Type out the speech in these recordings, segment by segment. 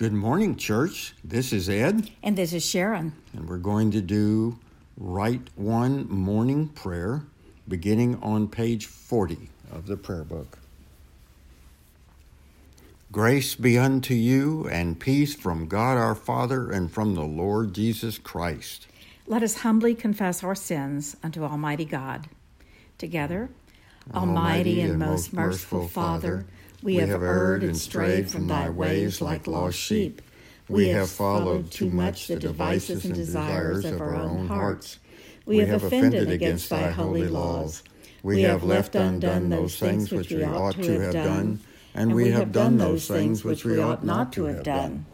Good morning, church. This is Ed, And this is Sharon. and we're going to do Rite One Morning Prayer beginning on page 40 of the prayer book. Grace be unto you and peace from God our Father and from the Lord Jesus Christ. Let us humbly confess our sins unto Almighty God. Together, Almighty and most merciful Father, we have erred and strayed from thy ways like lost sheep. We have followed too much the devices and desires of our own hearts. We have offended against thy holy laws. We have left undone those things which we ought to have done, and we have done those things which we ought not to have done.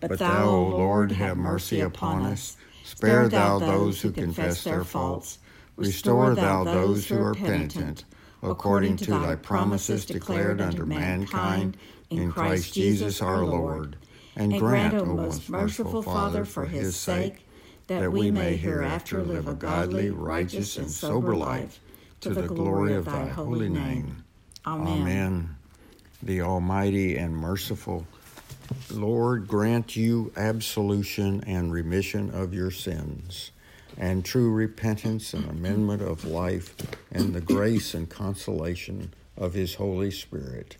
But thou, O Lord, have mercy upon us. Spare thou those who confess their faults. Restore thou those who are penitent, according to thy promises declared unto mankind in Christ Jesus our Lord. And grant, O most merciful Father, for his sake, that we may hereafter live a godly, righteous, and sober life, to the glory of thy holy name. Amen. Amen. The Almighty and merciful Lord grant you absolution and remission of your sins, and true repentance and amendment of life, and the grace and consolation of his Holy Spirit.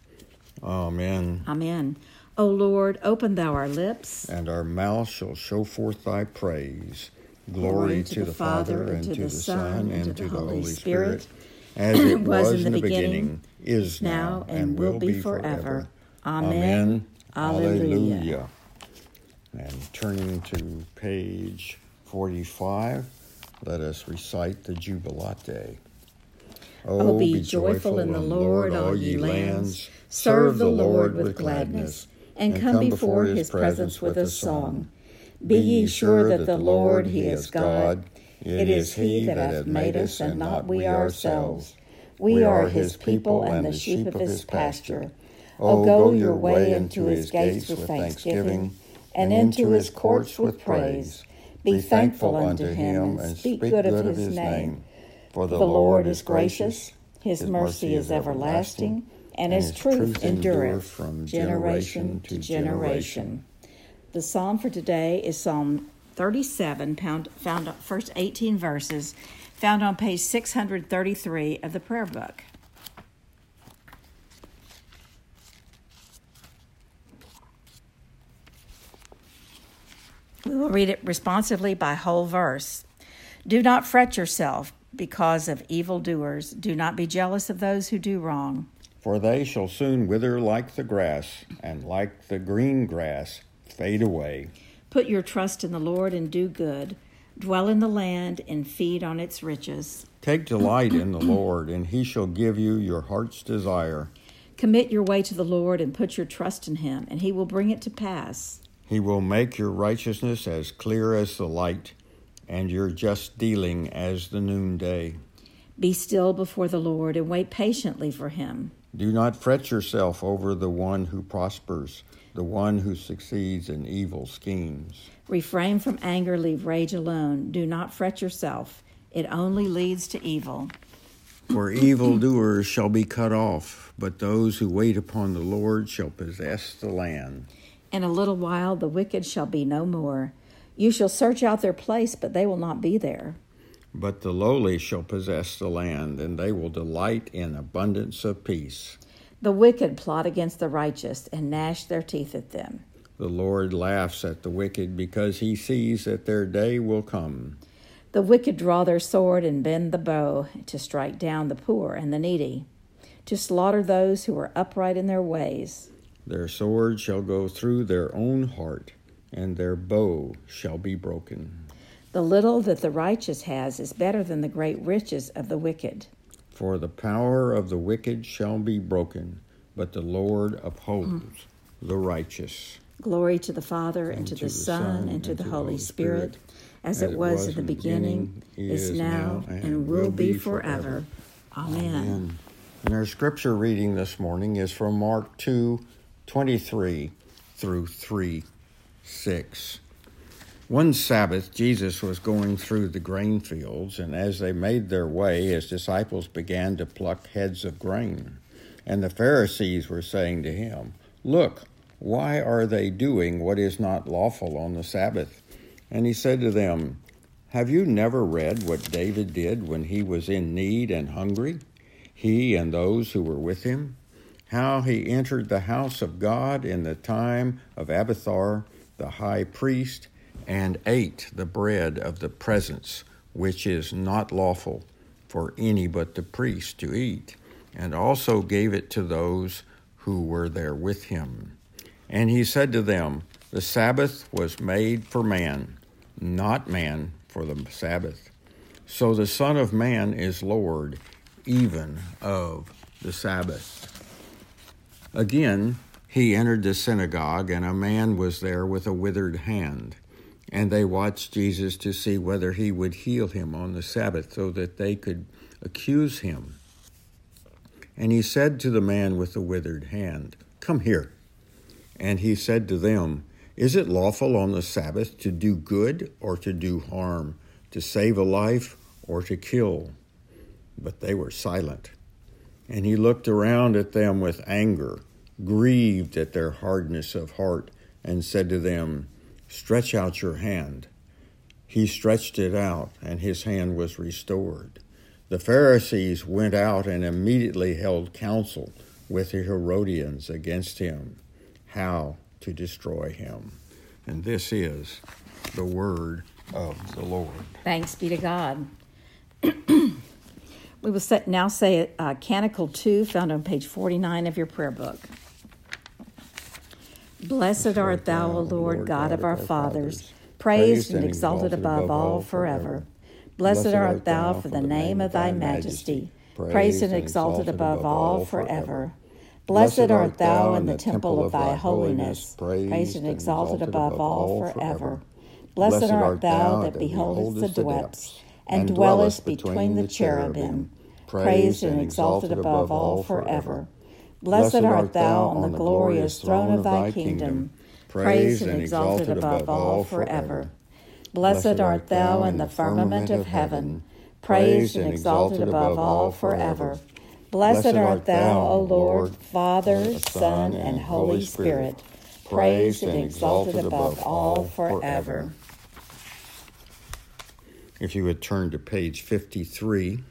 Amen. Amen. O Lord, open thou our lips. And our mouth shall show forth thy praise. Glory, to, the Father, and to the Son, and to the Holy Spirit, as it was in the beginning, is now, and will be forever. Amen. Alleluia. Alleluia. And turning to page 45, let us recite the Jubilate. Oh, be joyful in the Lord, all ye lands. Serve the Lord with gladness, and come before his presence with a song. Be ye sure that the Lord, he is God. It is he that hath made us, and not we ourselves. We are his people and the sheep of his pasture. Oh, oh, o go your way into his gates with thanksgiving, and into his courts with praise. Be thankful unto him, and speak good of his name. For The Lord is gracious, his mercy is everlasting, and his truth endureth from generation to generation. The psalm for today is Psalm 37, found, found first 18 verses, found on page 633 of the prayer book. We will read it responsively by whole verse. Do not fret yourself because of evildoers. Do not be jealous of those who do wrong. For they shall soon wither like the grass, and like the green grass fade away. Put your trust in the Lord and do good. Dwell in the land and feed on its riches. Take delight in the Lord, and he shall give you your heart's desire. Commit your way to the Lord and put your trust in him, and he will bring it to pass. He will make your righteousness as clear as the light, and your just dealing as the noonday. Be still before the Lord and wait patiently for him. Do not fret yourself over the one who prospers, the one who succeeds in evil schemes. Refrain from anger, leave rage alone. Do not fret yourself, it only leads to evil. For evildoers shall be cut off, but those who wait upon the Lord shall possess the land. In a little while the wicked shall be no more. You shall search out their place, but they will not be there. But the lowly shall possess the land, and they will delight in abundance of peace. The wicked plot against the righteous and gnash their teeth at them. The Lord laughs at the wicked because he sees that their day will come. The wicked draw their sword and bend the bow to strike down the poor and the needy, to slaughter those who are upright in their ways. Their sword shall go through their own heart, and their bow shall be broken. The little that the righteous has is better than the great riches of the wicked. For the power of the wicked shall be broken, but the Lord upholds the righteous. Glory to the Father, and, to, the, Son, and to the Holy Spirit, as, it was, in the beginning, is now, and will be forever. Amen. And our scripture reading this morning is from Mark 2 23 through 3 6. One Sabbath, Jesus was going through the grain fields, and as they made their way, his disciples began to pluck heads of grain. And the Pharisees were saying to him, Look, Why are they doing what is not lawful on the Sabbath? And he said to them, Have you never read what David did when he was in need and hungry, he and those who were with him? How he entered the house of God in the time of Abiathar the high priest and ate the bread of the presence, which is not lawful for any but the priest to eat, and also gave it to those who were there with him. And he said to them, The Sabbath was made for man, not man for the Sabbath. So the Son of Man is Lord even of the Sabbath. Again, he entered the synagogue, and a man was there with a withered hand. And they watched Jesus to see whether he would heal him on the Sabbath so that they could accuse him. And he said to the man with the withered hand, Come here. And he said to them, Is it lawful on the Sabbath to do good or to do harm, to save a life or to kill? But they were silent. And he looked around at them with anger, grieved at their hardness of heart, and said to them, Stretch out your hand. He stretched it out, and his hand was restored. The Pharisees went out and immediately held counsel with the Herodians against him, how to destroy him. And this is the word of the Lord. Thanks be to God. we will now say uh, Canticle 2, found on page 49 of your prayer book. Blessed art thou, O Lord, God of our fathers, praised and exalted above all forever. Blessed art thou for the name of thy majesty, praised and exalted above all forever. Blessed art thou in the temple of thy holiness, praised and exalted above all forever. Blessed art thou that beholdest the depths, and dwellest between the cherubim, praised and exalted above all forever. Blessed art thou on the glorious throne of thy kingdom, praised and exalted above all forever. Blessed art thou in the firmament of heaven, praised and exalted above all forever. Blessed art thou, O Lord, Father, Son, and Holy Spirit, praised and exalted above all forever. If you would turn to page 53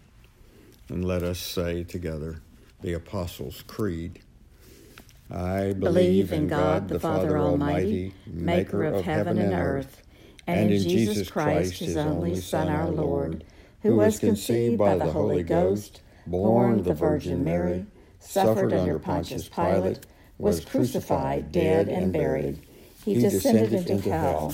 and let us say together, the Apostles' Creed. I believe in God the Father Almighty, maker of heaven and earth, and in Jesus Christ, his only Son, our Lord, who was conceived by the Holy Ghost, born of the Virgin Mary, suffered under Pontius Pilate, was crucified, dead, and buried. He descended into hell.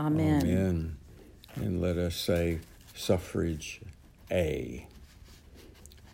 Amen. Amen. And let us say, suffrage A.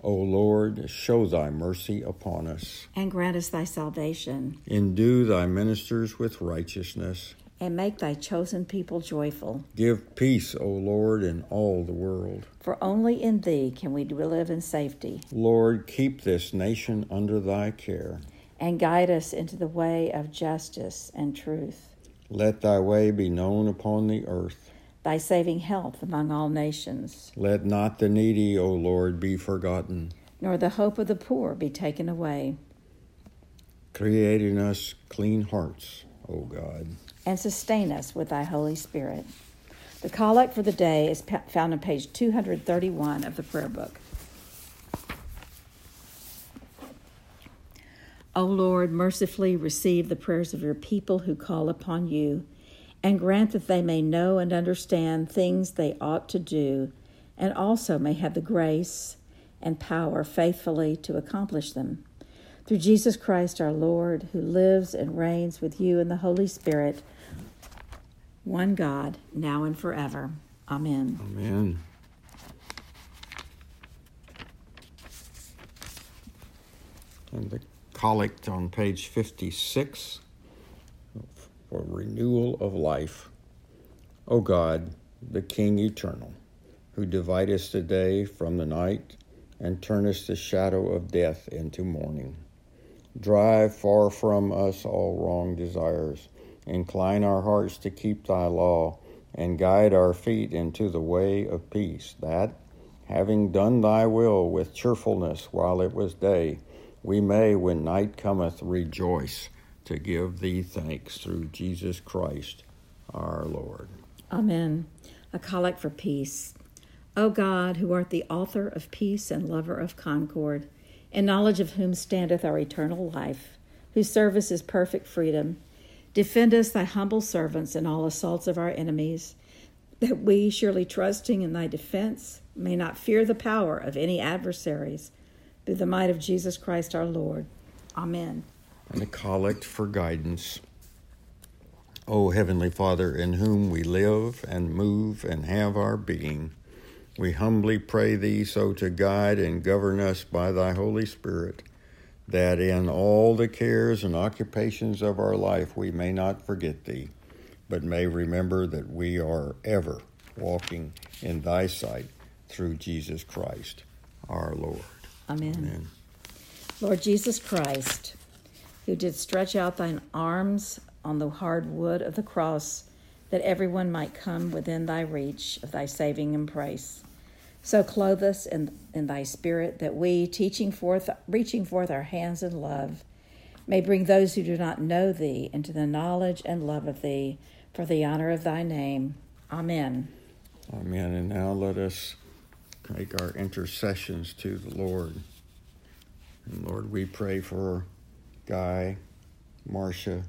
O Lord, show thy mercy upon us. And grant us thy salvation. Endue thy ministers with righteousness. And make thy chosen people joyful. Give peace, O Lord, in all the world. For only in thee can we live in safety. Lord, keep this nation under thy care. And guide us into the way of justice and truth. Let thy way be known upon the earth thy saving health among all nations. Let not the needy, O Lord, be forgotten, nor the hope of the poor be taken away. Create in us clean hearts, O God, and sustain us with thy Holy Spirit. The collect for the day is found on page 231 of the prayer book. O Lord, mercifully receive the prayers of your people who call upon you, and grant that they may know and understand things they ought to do, and also may have the grace and power faithfully to accomplish them. Through Jesus Christ our Lord, who lives and reigns with you in the Holy Spirit, one God, now and forever. Amen. Amen. And the collect on page 56 for renewal of life. O God, the King eternal, who dividest the day from the night and turnest the shadow of death into morning. Drive far from us all wrong desires. Incline our hearts to keep thy law, and guide our feet into the way of peace, that, having done thy will with cheerfulness while it was day, we may, when night cometh, rejoice to give thee thanks through Jesus Christ our Lord. Amen. A collect for peace. O God, who art the author of peace and lover of concord, in knowledge of whom standeth our eternal life, whose service is perfect freedom, defend us, thy humble servants, in all assaults of our enemies, that we, surely trusting in thy defense, may not fear the power of any adversaries through the might of Jesus Christ our Lord. Amen. And a collect for guidance. O Heavenly Father, in whom we live and move and have our being, we humbly pray Thee so to guide and govern us by Thy Holy Spirit, that in all the cares and occupations of our life we may not forget Thee, but may remember that we are ever walking in Thy sight through Jesus Christ our Lord. Amen. Amen. Lord Jesus Christ, who did stretch out thine arms on the hard wood of the cross, that everyone might come within thy reach of thy saving embrace. So clothe us in, in thy spirit, that we, teaching forth, reaching forth our hands in love, may bring those who do not know thee into the knowledge and love of thee, for the honor of thy name. Amen. Amen. And now let us make our intercessions to the Lord. And Lord, we pray for Guy, Marcia,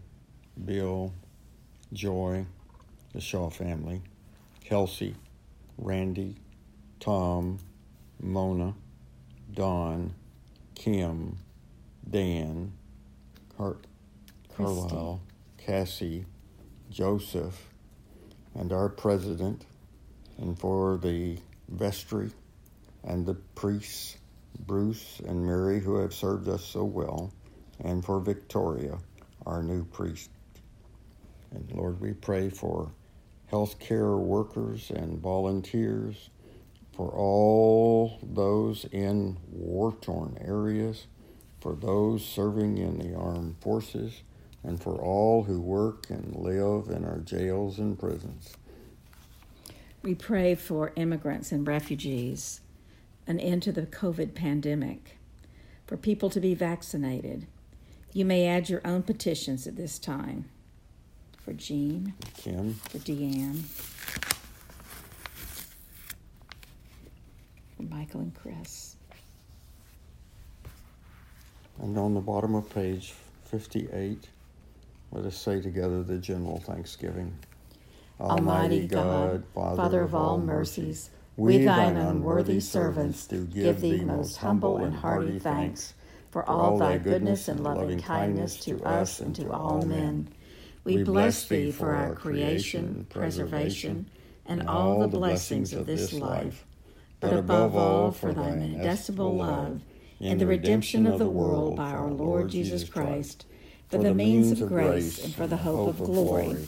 Bill, Joy, the Shaw family, Kelsey, Randy, Tom, Mona, Don, Kim, Dan, Car- Carlisle, Cassie, Joseph, and our president, and for the vestry and the priests, Bruce and Mary, who have served us so well, and for Victoria, our new priest. And Lord, we pray for healthcare workers and volunteers, for all those in war torn areas, for those serving in the armed forces, and for all who work and live in our jails and prisons. We pray for immigrants and refugees, an end to the COVID pandemic, for people to be vaccinated. You may add your own petitions at this time. For Jean, Kim, for Deanne, for Michael and Chris. And on the bottom of page 58, let us say together the general thanksgiving. Almighty God, Father of all mercies, we thine unworthy servants do give thee most humble and hearty thanks for all thy goodness and loving kindness to us and to all men. We bless thee for our creation, preservation, and all the blessings of this life, but above all for thy inestimable love in the redemption of the world by our Lord Jesus Christ, for the means of grace and for the hope of glory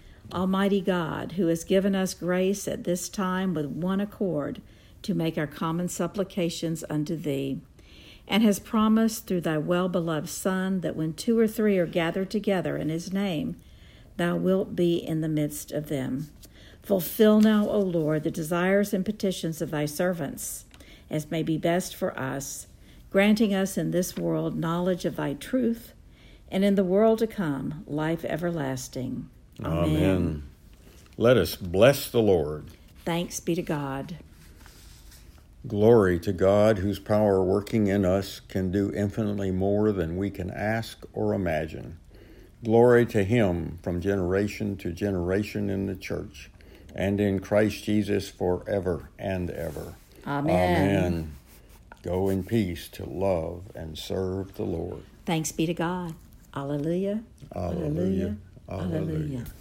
Almighty God, who has given us grace at this time with one accord to make our common supplications unto Thee, and has promised through thy well beloved Son that when two or three are gathered together in his name, thou wilt be in the midst of them. Fulfill now, O Lord, the desires and petitions of thy servants, as may be best for us, granting us in this world knowledge of thy truth, and in the world to come life everlasting. Amen. Amen. Let us bless the Lord. Thanks be to God. Glory to God, whose power working in us can do infinitely more than we can ask or imagine. Glory to Him from generation to generation in the church and in Christ Jesus forever and ever. Amen. Amen. Go in peace to love and serve the Lord. Thanks be to God. Alleluia. Alleluia. Alleluia. Alleluia.